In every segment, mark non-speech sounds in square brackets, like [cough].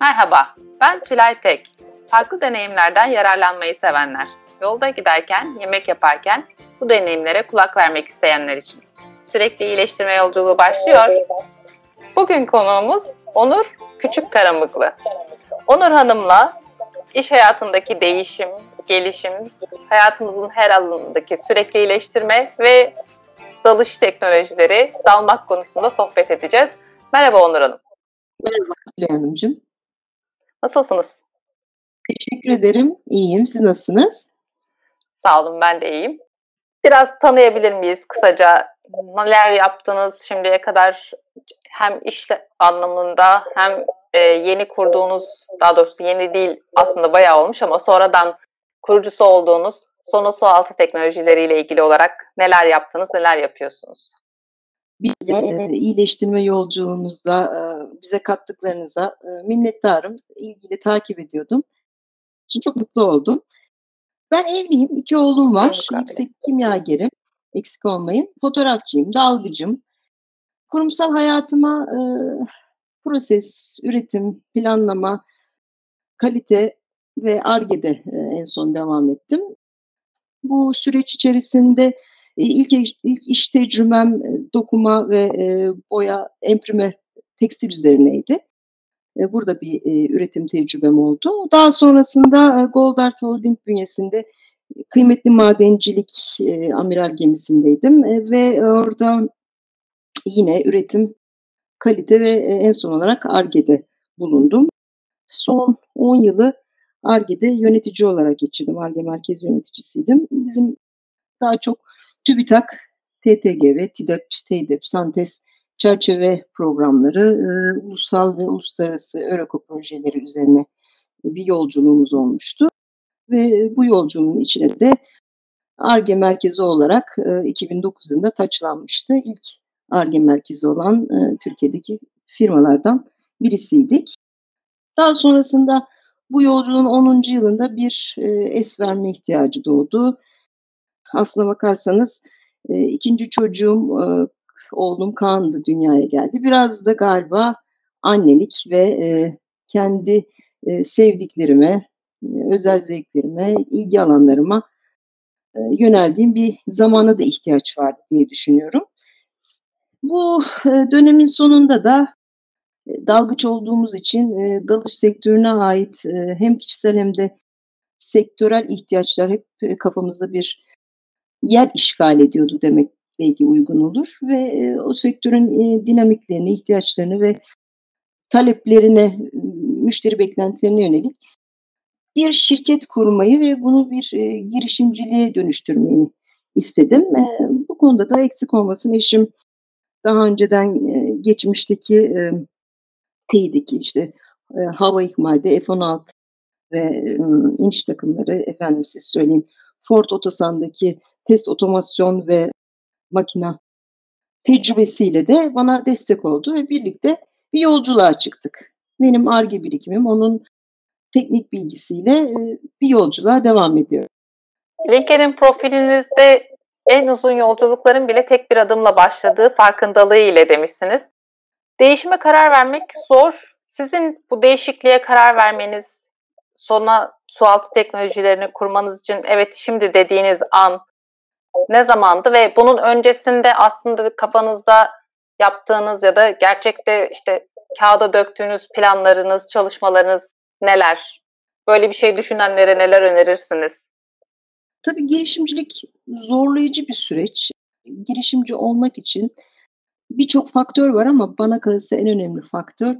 Merhaba, ben Tülay Tek. Farklı deneyimlerden yararlanmayı sevenler, yolda giderken, yemek yaparken bu deneyimlere kulak vermek isteyenler için. Sürekli iyileştirme yolculuğu başlıyor. Bugün konuğumuz Onur Küçük Karamıklı. Onur Hanım'la iş hayatındaki değişim, gelişim, hayatımızın her alanındaki sürekli iyileştirme ve dalış teknolojileri dalmak konusunda sohbet edeceğiz. Merhaba Onur Hanım. Merhaba Tülay Hanımcığım. Nasılsınız? Teşekkür ederim. İyiyim. Siz nasılsınız? Sağ olun ben de iyiyim. Biraz tanıyabilir miyiz kısaca? Neler yaptınız şimdiye kadar hem iş anlamında hem e, yeni kurduğunuz, daha doğrusu yeni değil aslında bayağı olmuş ama sonradan kurucusu olduğunuz sonu su altı teknolojileriyle ilgili olarak neler yaptınız, neler yapıyorsunuz? Bize e, iyileştirme yolculuğunuzda e, bize kattıklarınıza e, minnettarım. İlgili takip ediyordum. Için çok mutlu oldum. Ben evliyim. iki oğlum var. Evet, Yüksek kimyagerim. Eksik olmayın. Fotoğrafçıyım, dalgıcım. Kurumsal hayatıma e, proses, üretim, planlama, kalite ve ARGE'de e, en son devam ettim. Bu süreç içerisinde ilk, ilk iş tecrübem e, dokuma ve e, boya, emprime, tekstil üzerineydi. E, burada bir e, üretim tecrübem oldu. Daha sonrasında e, Goldart Holding bünyesinde kıymetli madencilik e, amiral gemisindeydim e, ve orada yine üretim, kalite ve e, en son olarak ARGE'de bulundum. Son 10 yılı ARGE'de yönetici olarak geçirdim. ARGE merkez yöneticisiydim. Bizim daha çok TÜBİTAK, TTGV, TİDEP, TEYDEP, SANTES çerçeve programları, e, ulusal ve uluslararası ÖREKO projeleri üzerine bir yolculuğumuz olmuştu. Ve bu yolculuğun içine de ARGE merkezi olarak e, 2009 yılında taçlanmıştı. İlk ARGE merkezi olan e, Türkiye'deki firmalardan birisiydik. Daha sonrasında bu yolculuğun 10. yılında bir e, es verme ihtiyacı doğdu. Aslına bakarsanız e, ikinci çocuğum, e, oğlum Kaan'dı dünyaya geldi. Biraz da galiba annelik ve e, kendi e, sevdiklerime, e, özel zevklerime, ilgi alanlarıma e, yöneldiğim bir zamana da ihtiyaç vardı diye düşünüyorum. Bu e, dönemin sonunda da e, dalgıç olduğumuz için e, dalış sektörüne ait hem kişisel hem de sektörel ihtiyaçlar hep kafamızda bir yer işgal ediyordu demek belki uygun olur ve o sektörün dinamiklerini, ihtiyaçlarını ve taleplerine, müşteri beklentilerine yönelik bir şirket kurmayı ve bunu bir girişimciliğe dönüştürmeyi istedim. Bu konuda da eksik olmasın eşim daha önceden geçmişteki e, işte e, hava ikmalde F-16 ve e, iniş takımları efendim size söyleyeyim Ford Otosan'daki test otomasyon ve makina tecrübesiyle de bana destek oldu ve birlikte bir yolculuğa çıktık. Benim ARGE birikimim onun teknik bilgisiyle e, bir yolculuğa devam ediyor. LinkedIn profilinizde en uzun yolculukların bile tek bir adımla başladığı farkındalığı ile demişsiniz. Değişime karar vermek zor. Sizin bu değişikliğe karar vermeniz, sona sualtı teknolojilerini kurmanız için evet şimdi dediğiniz an ne zamandı ve bunun öncesinde aslında kafanızda yaptığınız ya da gerçekte işte kağıda döktüğünüz planlarınız, çalışmalarınız neler? Böyle bir şey düşünenlere neler önerirsiniz? Tabii girişimcilik zorlayıcı bir süreç. Girişimci olmak için birçok faktör var ama bana kalırsa en önemli faktör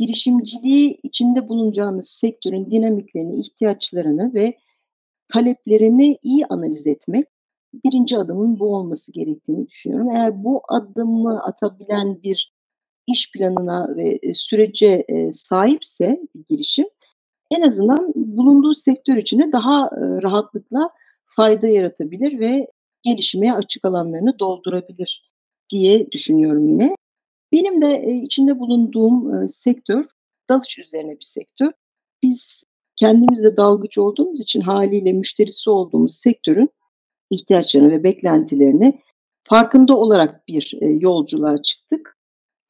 girişimciliği içinde bulunacağınız sektörün dinamiklerini, ihtiyaçlarını ve taleplerini iyi analiz etmek. Birinci adımın bu olması gerektiğini düşünüyorum. Eğer bu adımı atabilen bir iş planına ve e, sürece e, sahipse bir girişim en azından bulunduğu sektör içinde daha e, rahatlıkla fayda yaratabilir ve gelişmeye açık alanlarını doldurabilir diye düşünüyorum yine. Benim de içinde bulunduğum sektör dalış üzerine bir sektör. Biz kendimiz de dalgıç olduğumuz için haliyle müşterisi olduğumuz sektörün ihtiyaçlarını ve beklentilerini farkında olarak bir e, yolculuğa çıktık.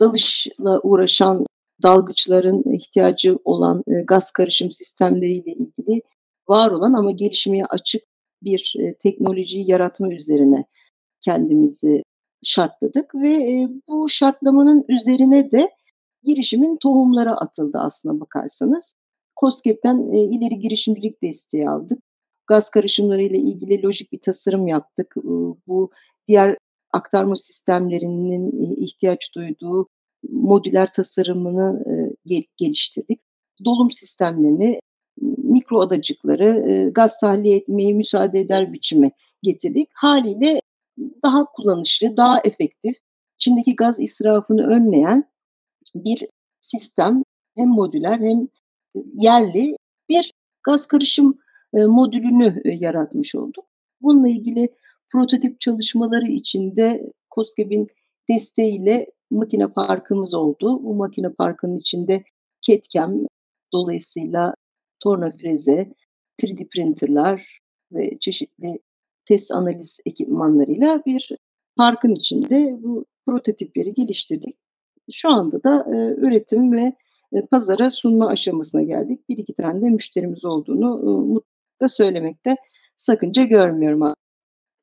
Dalışla uğraşan dalgıçların ihtiyacı olan e, gaz karışım sistemleriyle ilgili var olan ama gelişmeye açık bir e, teknolojiyi yaratma üzerine kendimizi şartladık ve bu şartlamanın üzerine de girişimin tohumları atıldı aslına bakarsanız. COSGAP'ten ileri girişimcilik desteği aldık. Gaz karışımları ile ilgili lojik bir tasarım yaptık. Bu diğer aktarma sistemlerinin e, ihtiyaç duyduğu modüler tasarımını e, geliştirdik. Dolum sistemlerini, mikro adacıkları e, gaz tahliye etmeye müsaade eder biçime getirdik. Haliyle daha kullanışlı, daha efektif, içindeki gaz israfını önleyen bir sistem hem modüler hem yerli bir gaz karışım modülünü e, yaratmış olduk. Bununla ilgili prototip çalışmaları içinde COSGAP'in desteğiyle makine parkımız oldu. Bu makine parkının içinde CAD-CAM dolayısıyla torna freze, 3D printerlar ve çeşitli test analiz ekipmanlarıyla bir parkın içinde bu prototipleri geliştirdik. Şu anda da e, üretim ve e, pazara sunma aşamasına geldik. Bir iki tane de müşterimiz olduğunu e, mutlaka söylemekte sakınca görmüyorum.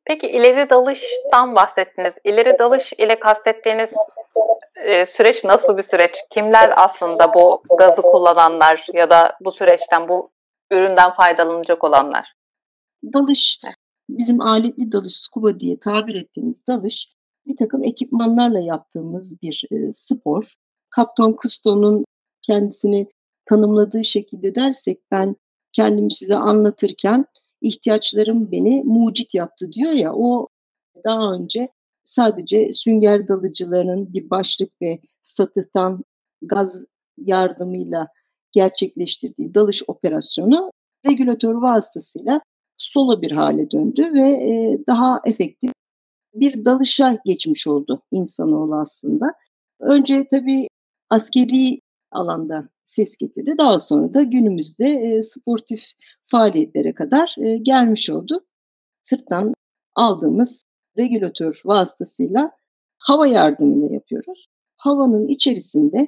Peki ileri dalıştan bahsettiniz. İleri dalış ile kastettiğiniz e, süreç nasıl bir süreç? Kimler aslında bu gazı kullananlar ya da bu süreçten, bu üründen faydalanacak olanlar? Dalış, bizim aletli dalış, scuba diye tabir ettiğimiz dalış, bir takım ekipmanlarla yaptığımız bir e, spor. Kaptan Cousteau'nun kendisini tanımladığı şekilde dersek ben kendimi size anlatırken ihtiyaçlarım beni mucit yaptı diyor ya o daha önce sadece sünger dalıcılarının bir başlık ve satıhtan gaz yardımıyla gerçekleştirdiği dalış operasyonu regülatör vasıtasıyla solo bir hale döndü ve e, daha efektif bir dalışa geçmiş oldu insanoğlu aslında. Önce tabii askeri alanda ses getirdi. Daha sonra da günümüzde e, sportif faaliyetlere kadar e, gelmiş oldu. Sırttan aldığımız regülatör vasıtasıyla hava yardımıyla yapıyoruz. Havanın içerisinde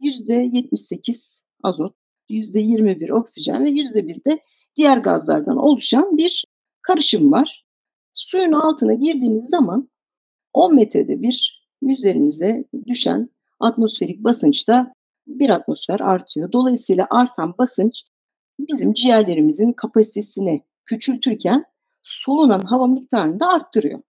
%78 azot, %21 oksijen ve %1 de diğer gazlardan oluşan bir karışım var. Suyun altına girdiğiniz zaman 10 metrede bir üzerinize düşen atmosferik basınçta bir atmosfer artıyor. Dolayısıyla artan basınç bizim ciğerlerimizin kapasitesini küçültürken solunan hava miktarını da arttırıyor.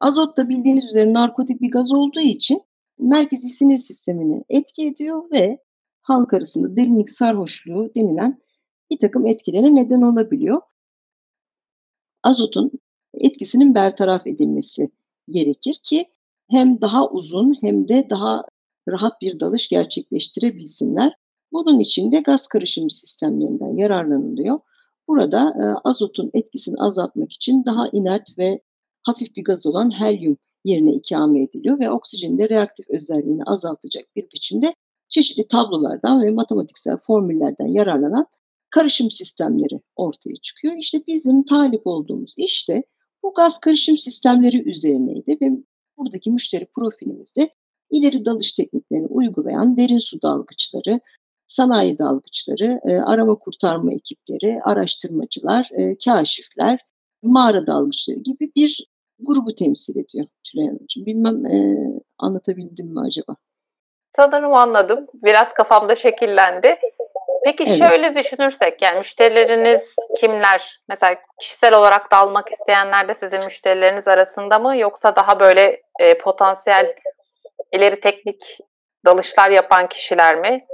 Azot da bildiğiniz üzere narkotik bir gaz olduğu için merkezi sinir sistemini etki ediyor ve halk arasında derinlik sarhoşluğu denilen bir takım etkilere neden olabiliyor. Azotun etkisinin bertaraf edilmesi gerekir ki hem daha uzun hem de daha rahat bir dalış gerçekleştirebilsinler. Bunun için de gaz karışım sistemlerinden yararlanılıyor. Burada e, azotun etkisini azaltmak için daha inert ve hafif bir gaz olan helyum yerine ikame ediliyor ve oksijenin de reaktif özelliğini azaltacak bir biçimde çeşitli tablolardan ve matematiksel formüllerden yararlanan karışım sistemleri ortaya çıkıyor. İşte bizim talip olduğumuz işte bu gaz karışım sistemleri üzerineydi ve buradaki müşteri profilimizde ileri dalış tekniklerini uygulayan derin su dalgıçları, sanayi dalgıçları, e, arama kurtarma ekipleri, araştırmacılar, e, kaşifler, mağara dalgıçları gibi bir grubu temsil ediyor Tülay Hanımcığım. Bilmem e, anlatabildim mi acaba? Sanırım anladım. Biraz kafamda şekillendi. Peki evet. şöyle düşünürsek yani müşterileriniz kimler? Mesela kişisel olarak da almak isteyenler de sizin müşterileriniz arasında mı yoksa daha böyle e, potansiyel ileri teknik dalışlar yapan kişiler mi?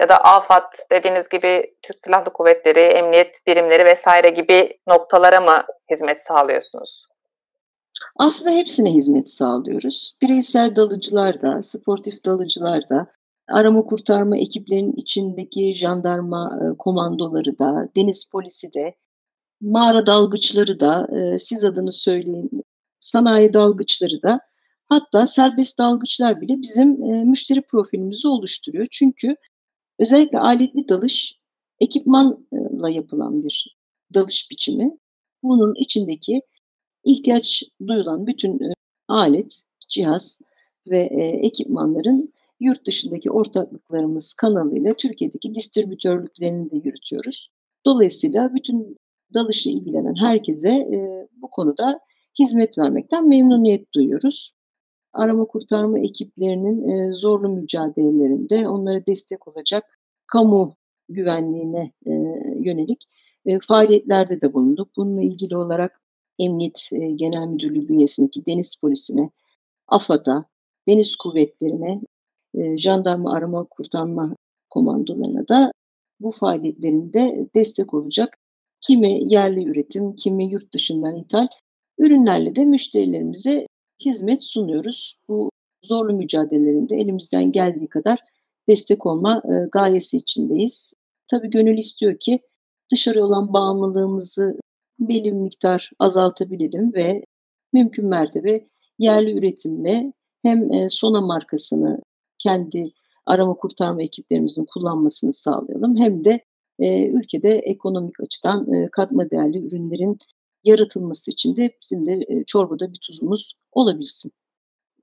Ya da AFAD dediğiniz gibi Türk Silahlı Kuvvetleri, emniyet birimleri vesaire gibi noktalara mı hizmet sağlıyorsunuz? Aslında hepsine hizmet sağlıyoruz. Bireysel dalıcılar da, sportif dalıcılar da, arama kurtarma ekiplerinin içindeki jandarma e, komandoları da, deniz polisi de, mağara dalgıçları da, e, siz adını söyleyin, sanayi dalgıçları da, hatta serbest dalgıçlar bile bizim e, müşteri profilimizi oluşturuyor. Çünkü özellikle aletli dalış ekipmanla yapılan bir dalış biçimi. Bunun içindeki ihtiyaç duyulan bütün alet, cihaz ve ekipmanların yurt dışındaki ortaklıklarımız kanalıyla Türkiye'deki distribütörlüklerini de yürütüyoruz. Dolayısıyla bütün dalışla ilgilenen herkese e, bu konuda hizmet vermekten memnuniyet duyuyoruz. Arama kurtarma ekiplerinin e, zorlu mücadelelerinde onlara destek olacak kamu güvenliğine e, yönelik e, faaliyetlerde de bulunduk. Bununla ilgili olarak Emniyet e, Genel Müdürlüğü bünyesindeki Deniz Polisi'ne, AFAD'a, Deniz Kuvvetleri'ne, e, Jandarma Arama Kurtarma Komandolarına da bu faaliyetlerinde destek olacak kimi yerli üretim, kimi yurt dışından ithal ürünlerle de müşterilerimize hizmet sunuyoruz. Bu zorlu mücadelelerinde elimizden geldiği kadar destek olma e, gayesi içindeyiz. Tabii gönül istiyor ki dışarı olan bağımlılığımızı belli bir miktar azaltabilelim ve mümkün mertebe yerli üretimle hem e, Sona markasını kendi arama kurtarma ekiplerimizin kullanmasını sağlayalım hem de e, ülkede ekonomik açıdan katma değerli ürünlerin yaratılması için de bizim de e, çorbada bir tuzumuz olabilsin.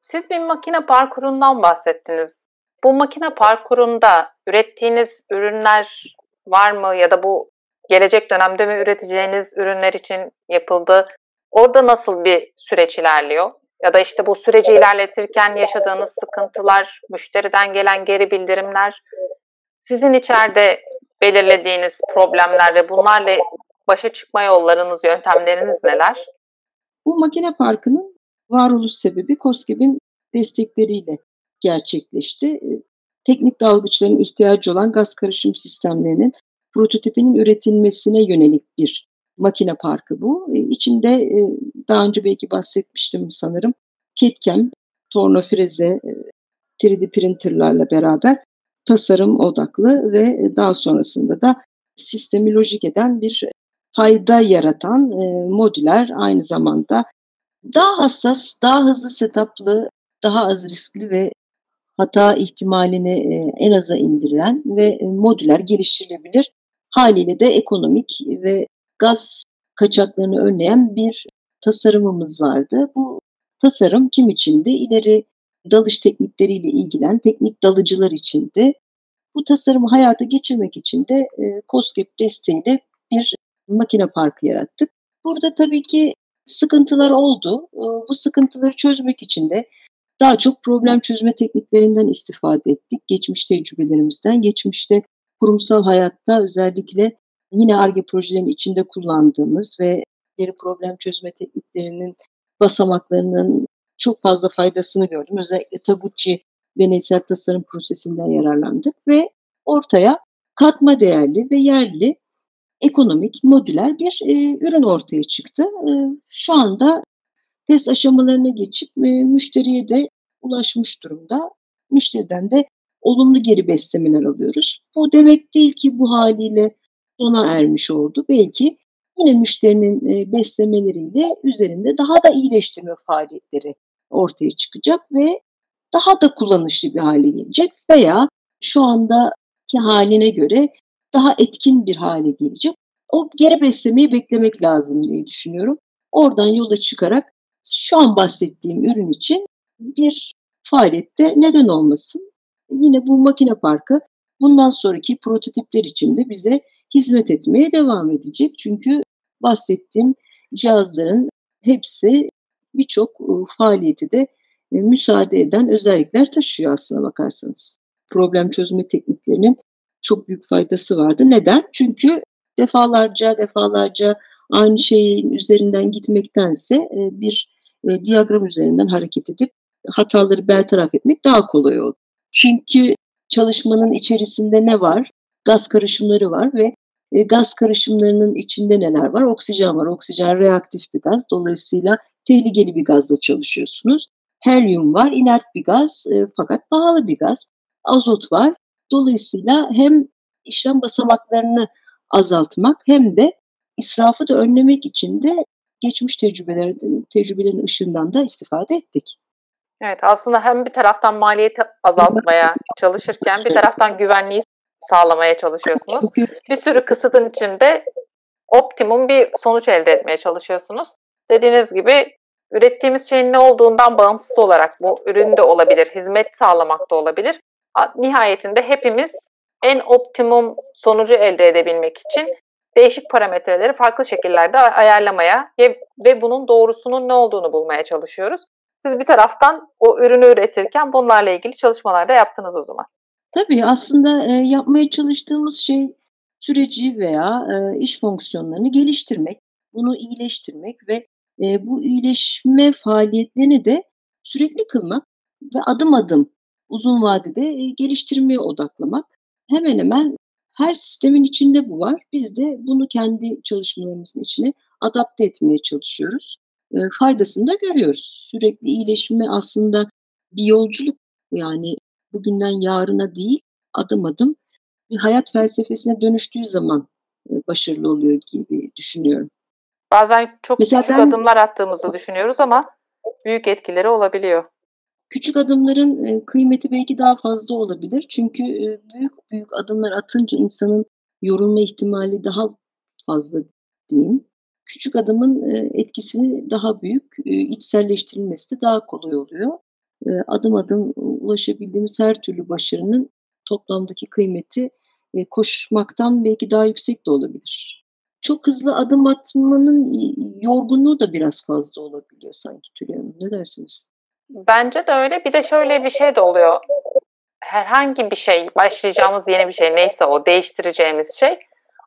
Siz bir makine parkurundan bahsettiniz. Bu makine parkurunda ürettiğiniz ürünler var mı ya da bu gelecek dönemde mi üreteceğiniz ürünler için yapıldı? Orada nasıl bir süreç ilerliyor? Ya da işte bu süreci ilerletirken yaşadığınız sıkıntılar, müşteriden gelen geri bildirimler, sizin içeride belirlediğiniz problemler ve bunlarla başa çıkma yollarınız, yöntemleriniz neler? Bu makine parkının varoluş sebebi COSGAP'in destekleriyle gerçekleşti. Ee, teknik dalgıçların ihtiyacı olan gaz karışım sistemlerinin prototipinin üretilmesine yönelik bir makine parkı bu. Ee, içinde e, daha önce belki bahsetmiştim sanırım. Kitcam, torna freze, 3D e, printerlarla beraber tasarım odaklı ve daha sonrasında da sistemi lojik eden bir fayda yaratan e, modüler aynı zamanda daha hassas, daha hızlı setuplı, daha az riskli ve hata ihtimalini e, en aza indiren ve e, modüler geliştirilebilir haliyle de ekonomik ve gaz kaçaklarını önleyen bir tasarımımız vardı. Bu tasarım kim içindi? İleri dalış teknikleriyle ilgilen teknik dalıcılar içindi. Bu tasarımı hayata geçirmek için de e, COSGAP desteğiyle bir makine parkı yarattık. Burada tabii ki sıkıntılar oldu. E, bu sıkıntıları çözmek için de daha çok problem çözme tekniklerinden istifade ettik. Geçmiş tecrübelerimizden, geçmişte kurumsal hayatta özellikle yine ARGE projelerinin içinde kullandığımız ve geri problem çözme tekniklerinin basamaklarının çok fazla faydasını gördüm. Özellikle Taguchi deneysel tasarım prosesinden yararlandık ve ortaya katma değerli ve yerli ekonomik modüler bir e, ürün ortaya çıktı. E, şu anda test aşamalarına geçip e, müşteriye de ulaşmış durumda. Müşteriden de olumlu geri beslemeler alıyoruz. Bu demek değil ki bu haliyle sona ermiş oldu. Belki yine müşterinin e, beslemeleriyle üzerinde daha da iyileştirme faaliyetleri ortaya çıkacak ve daha da kullanışlı bir hale gelecek veya şu andaki haline göre daha etkin bir hale gelecek. O geri beslemeyi beklemek lazım diye düşünüyorum. Oradan yola çıkarak şu an bahsettiğim ürün için bir faaliyette neden olmasın? Yine bu makine parkı bundan sonraki prototipler için de bize hizmet etmeye devam edecek. Çünkü bahsettiğim cihazların hepsi birçok ıı, faaliyeti de e, müsaade eden özellikler taşıyor aslına bakarsanız. Problem çözme tekniklerinin çok büyük faydası vardı. Neden? Çünkü defalarca defalarca aynı şeyin üzerinden gitmektense e, bir e, diyagram üzerinden hareket edip hataları bertaraf etmek daha kolay oldu. Çünkü çalışmanın içerisinde ne var? Gaz karışımları var ve gaz karışımlarının içinde neler var? Oksijen var. Oksijen reaktif bir gaz. Dolayısıyla tehlikeli bir gazla çalışıyorsunuz. Helyum var, inert bir gaz e, fakat pahalı bir gaz. Azot var. Dolayısıyla hem işlem basamaklarını azaltmak hem de israfı da önlemek için de geçmiş tecrübelerin, tecrübelerin ışığından da istifade ettik. Evet aslında hem bir taraftan maliyeti azaltmaya çalışırken bir taraftan güvenliği sağlamaya çalışıyorsunuz. Bir sürü kısıtın içinde optimum bir sonuç elde etmeye çalışıyorsunuz. Dediğiniz gibi ürettiğimiz şeyin ne olduğundan bağımsız olarak bu ürün de olabilir, hizmet sağlamak da olabilir. Nihayetinde hepimiz en optimum sonucu elde edebilmek için değişik parametreleri farklı şekillerde ayarlamaya ve bunun doğrusunun ne olduğunu bulmaya çalışıyoruz. Siz bir taraftan o ürünü üretirken bunlarla ilgili çalışmalar da yaptınız o zaman. Tabii aslında e, yapmaya çalıştığımız şey süreci veya e, iş fonksiyonlarını geliştirmek, bunu iyileştirmek ve e, bu iyileşme faaliyetlerini de sürekli kılmak ve adım adım uzun vadede e, geliştirmeye odaklamak. Hemen hemen her sistemin içinde bu var. Biz de bunu kendi çalışmalarımızın içine adapte etmeye çalışıyoruz. E, faydasını da görüyoruz. Sürekli iyileşme aslında bir yolculuk yani bugünden yarına değil adım adım bir hayat felsefesine dönüştüğü zaman e, başarılı oluyor gibi düşünüyorum. Bazen çok Mesela küçük ben, adımlar attığımızı düşünüyoruz ama büyük etkileri olabiliyor. Küçük adımların e, kıymeti belki daha fazla olabilir. Çünkü e, büyük büyük adımlar atınca insanın yorulma ihtimali daha fazla diyeyim. Küçük adımın etkisini daha büyük, içselleştirilmesi de daha kolay oluyor. Adım adım ulaşabildiğimiz her türlü başarının toplamdaki kıymeti koşmaktan belki daha yüksek de olabilir. Çok hızlı adım atmanın yorgunluğu da biraz fazla olabiliyor sanki Tülay Hanım. Ne dersiniz? Bence de öyle. Bir de şöyle bir şey de oluyor. Herhangi bir şey, başlayacağımız yeni bir şey neyse o değiştireceğimiz şey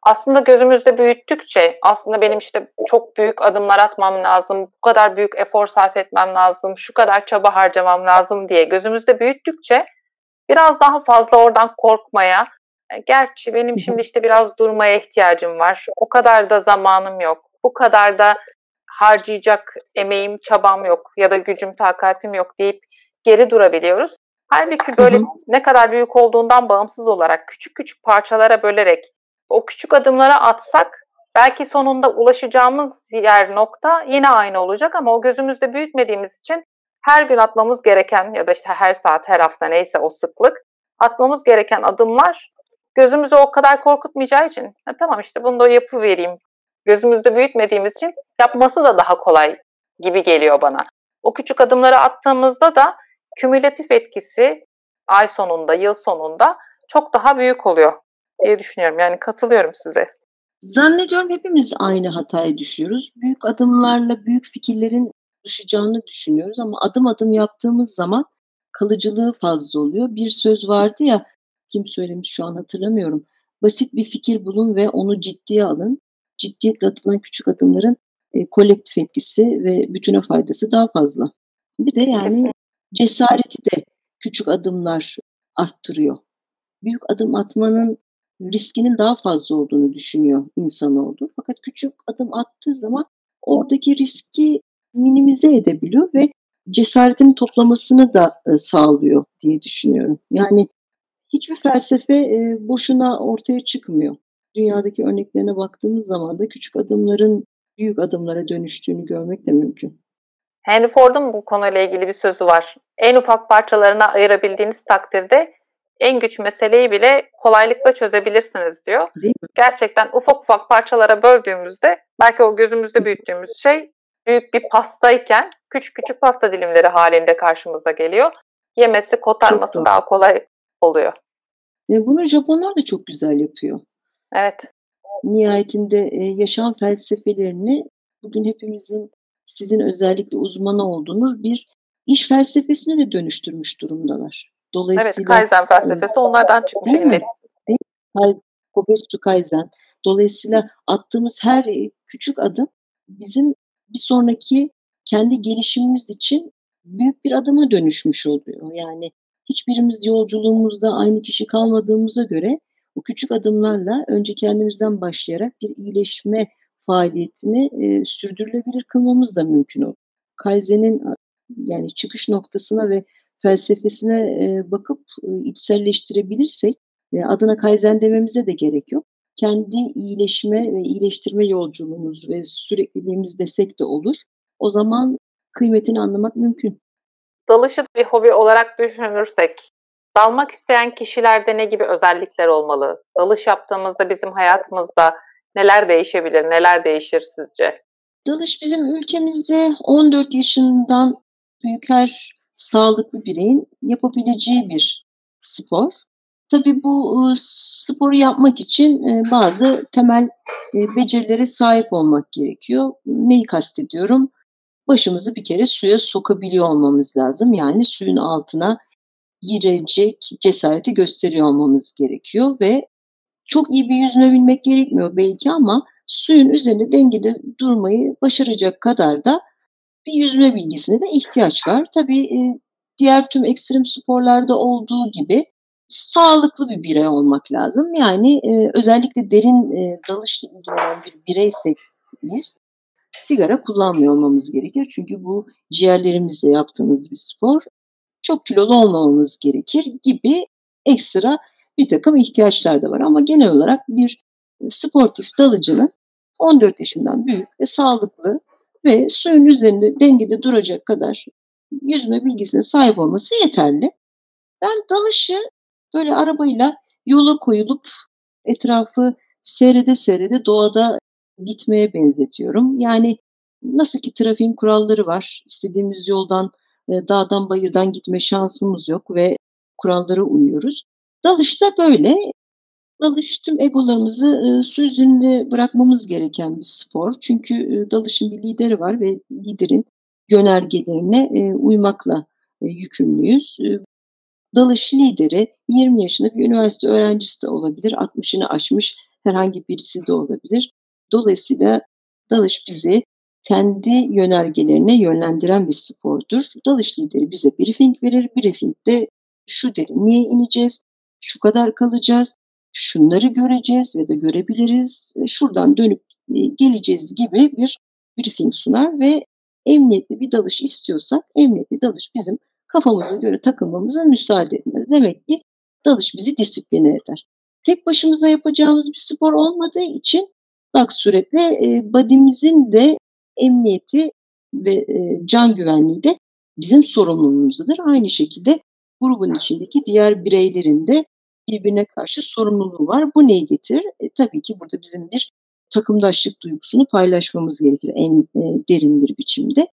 aslında gözümüzde büyüttükçe aslında benim işte çok büyük adımlar atmam lazım, bu kadar büyük efor sarf etmem lazım, şu kadar çaba harcamam lazım diye gözümüzde büyüttükçe biraz daha fazla oradan korkmaya, e, gerçi benim şimdi işte biraz durmaya ihtiyacım var, o kadar da zamanım yok, bu kadar da harcayacak emeğim, çabam yok ya da gücüm, takatim yok deyip geri durabiliyoruz. Halbuki böyle ne kadar büyük olduğundan bağımsız olarak küçük küçük parçalara bölerek o küçük adımlara atsak belki sonunda ulaşacağımız yer nokta yine aynı olacak ama o gözümüzde büyütmediğimiz için her gün atmamız gereken ya da işte her saat, her hafta neyse o sıklık atmamız gereken adımlar gözümüzü o kadar korkutmayacağı için ha, tamam işte bunu da yapı vereyim. Gözümüzde büyütmediğimiz için yapması da daha kolay gibi geliyor bana. O küçük adımları attığımızda da kümülatif etkisi ay sonunda, yıl sonunda çok daha büyük oluyor diye düşünüyorum. Yani katılıyorum size. Zannediyorum hepimiz aynı hataya düşüyoruz. Büyük adımlarla büyük fikirlerin düşeceğini düşünüyoruz ama adım adım yaptığımız zaman kalıcılığı fazla oluyor. Bir söz vardı ya, kim söylemiş şu an hatırlamıyorum. Basit bir fikir bulun ve onu ciddiye alın. Ciddiyetle atılan küçük adımların e, kolektif etkisi ve bütüne faydası daha fazla. Bir de yani Kesinlikle. cesareti de küçük adımlar arttırıyor. Büyük adım atmanın riskinin daha fazla olduğunu düşünüyor insanoğlu. Fakat küçük adım attığı zaman oradaki riski minimize edebiliyor ve cesaretini toplamasını da e, sağlıyor diye düşünüyorum. Yani hiçbir felsefe e, boşuna ortaya çıkmıyor. Dünyadaki örneklerine baktığımız zaman da küçük adımların büyük adımlara dönüştüğünü görmek de mümkün. Henry Ford'un bu konuyla ilgili bir sözü var. En ufak parçalarına ayırabildiğiniz takdirde en güç meseleyi bile kolaylıkla çözebilirsiniz diyor. Gerçekten ufak ufak parçalara böldüğümüzde belki o gözümüzde büyüttüğümüz şey büyük bir pastayken küçük küçük pasta dilimleri halinde karşımıza geliyor. Yemesi, kotarması daha kolay oluyor. Ve bunu Japonlar da çok güzel yapıyor. Evet. Nihayetinde e, yaşam felsefelerini bugün hepimizin sizin özellikle uzmanı olduğunuz bir iş felsefesine de dönüştürmüş durumdalar. Dolayısıyla Evet, Kaizen felsefesi onlardan çıkmış mi? Kogetsu Kaizen. Dolayısıyla attığımız her e, küçük adım bizim bir sonraki kendi gelişimimiz için büyük bir adıma dönüşmüş oluyor. Yani hiçbirimiz yolculuğumuzda aynı kişi kalmadığımıza göre bu küçük adımlarla önce kendimizden başlayarak bir iyileşme faaliyetini e, sürdürülebilir kılmamız da mümkün olur. Kaizen'in yani çıkış noktasına ve felsefesine e, bakıp e, içselleştirebilirsek e, adına Kaizen dememize de gerek yok. Kendi iyileşme ve iyileştirme yolculuğumuz ve sürekliliğimiz desek de olur. O zaman kıymetini anlamak mümkün. Dalışı bir hobi olarak düşünürsek, dalmak isteyen kişilerde ne gibi özellikler olmalı? Dalış yaptığımızda bizim hayatımızda neler değişebilir, neler değişir sizce? Dalış bizim ülkemizde 14 yaşından büyük her sağlıklı bireyin yapabileceği bir spor. Tabii bu ıı, sporu yapmak için e, bazı temel e, becerilere sahip olmak gerekiyor. Neyi kastediyorum? Başımızı bir kere suya sokabiliyor olmamız lazım. Yani suyun altına girecek cesareti gösteriyor olmamız gerekiyor ve çok iyi bir yüzme bilmek gerekmiyor belki ama suyun üzerinde dengede durmayı başaracak kadar da bir yüzme bilgisine de ihtiyaç var. Tabii e, diğer tüm ekstrem sporlarda olduğu gibi sağlıklı bir birey olmak lazım. Yani e, özellikle derin e, dalışla ilgilenen bir bireysek biz sigara kullanmıyor olmamız gerekir. Çünkü bu ciğerlerimizle yaptığımız bir spor. Çok kilolu olmamamız gerekir gibi ekstra bir takım ihtiyaçlar da var. Ama genel olarak bir sportif dalıcının 14 yaşından büyük ve sağlıklı ve suyun üzerinde dengede duracak kadar yüzme bilgisine sahip olması yeterli. Ben dalışı böyle arabayla yola koyulup etrafı seyrede seyrede doğada gitmeye benzetiyorum. Yani nasıl ki trafiğin kuralları var. İstediğimiz yoldan, e, dağdan, bayırdan gitme şansımız yok ve kurallara uyuyoruz. Dalış da böyle. Dalış tüm egolarımızı su yüzünde bırakmamız gereken bir spor. Çünkü dalışın bir lideri var ve liderin yönergelerine uymakla yükümlüyüz. Dalış lideri 20 yaşında bir üniversite öğrencisi de olabilir, 60'ını aşmış herhangi birisi de olabilir. Dolayısıyla dalış bizi kendi yönergelerine yönlendiren bir spordur. Dalış lideri bize briefing verir. Briefingde şu derinliğe ineceğiz, şu kadar kalacağız, şunları göreceğiz ve de görebiliriz, şuradan dönüp e, geleceğiz gibi bir briefing sunar ve emniyetli bir dalış istiyorsak emniyetli dalış bizim kafamıza göre takılmamıza müsaade etmez. Demek ki dalış bizi disipline eder. Tek başımıza yapacağımız bir spor olmadığı için bak suretle e, badimizin de emniyeti ve e, can güvenliği de bizim sorumluluğumuzdadır. Aynı şekilde grubun içindeki diğer bireylerin de birbirine karşı sorumluluğu var. Bu neyi getirir? E, tabii ki burada bizim bir takımdaşlık duygusunu paylaşmamız gerekir en e, derin bir biçimde.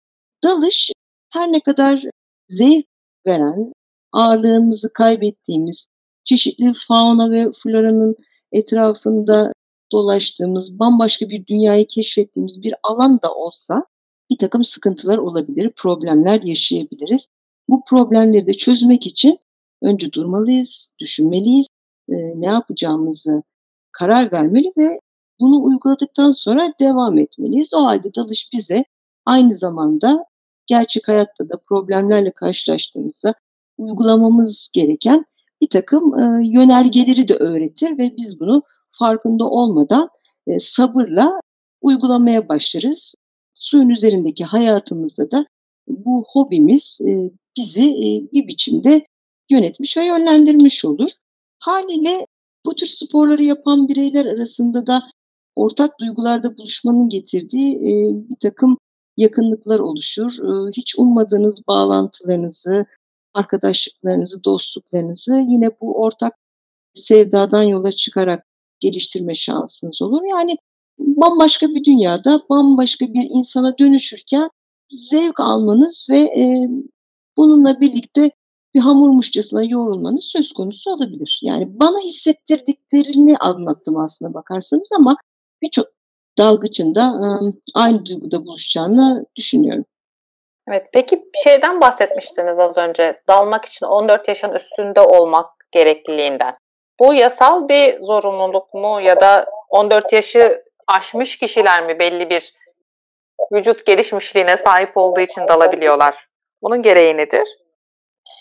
Dalış her ne kadar zevk veren, ağırlığımızı kaybettiğimiz, çeşitli fauna ve floranın etrafında dolaştığımız, bambaşka bir dünyayı keşfettiğimiz bir alan da olsa bir takım sıkıntılar olabilir, problemler yaşayabiliriz. Bu problemleri de çözmek için önce durmalıyız, düşünmeliyiz, e, ne yapacağımızı karar vermeli ve bunu uyguladıktan sonra devam etmeliyiz. O halde dalış bize aynı zamanda gerçek hayatta da problemlerle karşılaştığımızda uygulamamız gereken bir takım e, yönergeleri de öğretir ve biz bunu farkında olmadan e, sabırla uygulamaya başlarız. Suyun üzerindeki hayatımızda da bu hobimiz e, bizi e, bir biçimde yönetmiş ve yönlendirmiş olur. Haliyle bu tür sporları yapan bireyler arasında da ortak duygularda buluşmanın getirdiği e, bir takım yakınlıklar oluşur. E, hiç ummadığınız bağlantılarınızı, arkadaşlıklarınızı, dostluklarınızı yine bu ortak sevdadan yola çıkarak geliştirme şansınız olur. Yani bambaşka bir dünyada bambaşka bir insana dönüşürken zevk almanız ve e, bununla birlikte bir hamurmuşçasına yoğrulmanız söz konusu olabilir. Yani bana hissettirdiklerini anlattım aslında bakarsanız ama birçok dalgıçın da aynı duyguda buluşacağını düşünüyorum. Evet, peki bir şeyden bahsetmiştiniz az önce. Dalmak için 14 yaşın üstünde olmak gerekliliğinden. Bu yasal bir zorunluluk mu ya da 14 yaşı aşmış kişiler mi belli bir vücut gelişmişliğine sahip olduğu için dalabiliyorlar? Bunun gereği nedir?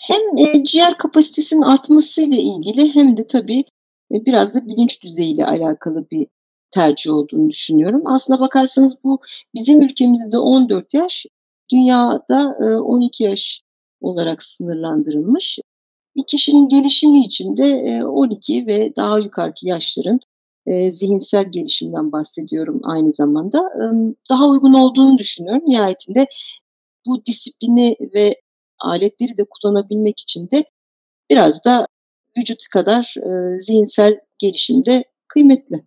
Hem e, ciğer kapasitesinin artmasıyla ilgili hem de tabii e, biraz da bilinç düzeyiyle alakalı bir tercih olduğunu düşünüyorum. Aslına bakarsanız bu bizim ülkemizde 14 yaş, dünyada 12 e, yaş olarak sınırlandırılmış. Bir kişinin gelişimi için de 12 e, ve daha yukarıki yaşların e, zihinsel gelişimden bahsediyorum aynı zamanda. Daha uygun olduğunu düşünüyorum. Nihayetinde bu disiplini ve aletleri de kullanabilmek için de biraz da vücut kadar zihinsel gelişimde kıymetli.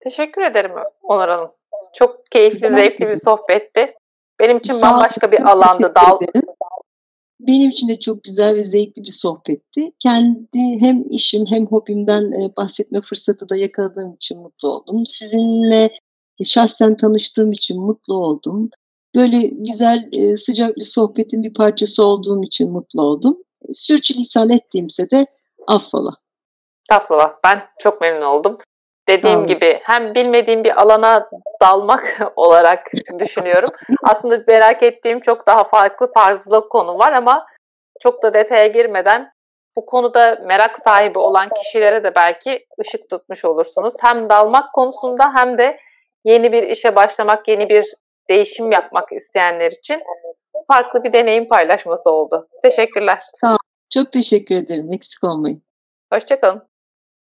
Teşekkür ederim Onur Hanım. Çok keyifli, zevkli bir sohbetti. Benim için bambaşka bir alandı dal. Benim için de çok güzel ve zevkli bir sohbetti. Kendi hem işim hem hobimden e, bahsetme fırsatı da yakaladığım için mutlu oldum. Sizinle şahsen tanıştığım için mutlu oldum. Böyle güzel, e, sıcak bir sohbetin bir parçası olduğum için mutlu oldum. Sürçülisan ettiğimse de affola. Estağfurullah. Ben çok memnun oldum. Dediğim gibi hem bilmediğim bir alana dalmak [laughs] olarak düşünüyorum. Aslında merak ettiğim çok daha farklı tarzlı konu var ama çok da detaya girmeden bu konuda merak sahibi olan kişilere de belki ışık tutmuş olursunuz. Hem dalmak konusunda hem de yeni bir işe başlamak, yeni bir değişim yapmak isteyenler için farklı bir deneyim paylaşması oldu. Teşekkürler. Sağ olun. Çok teşekkür ederim. Eksik olmayın. Hoşçakalın.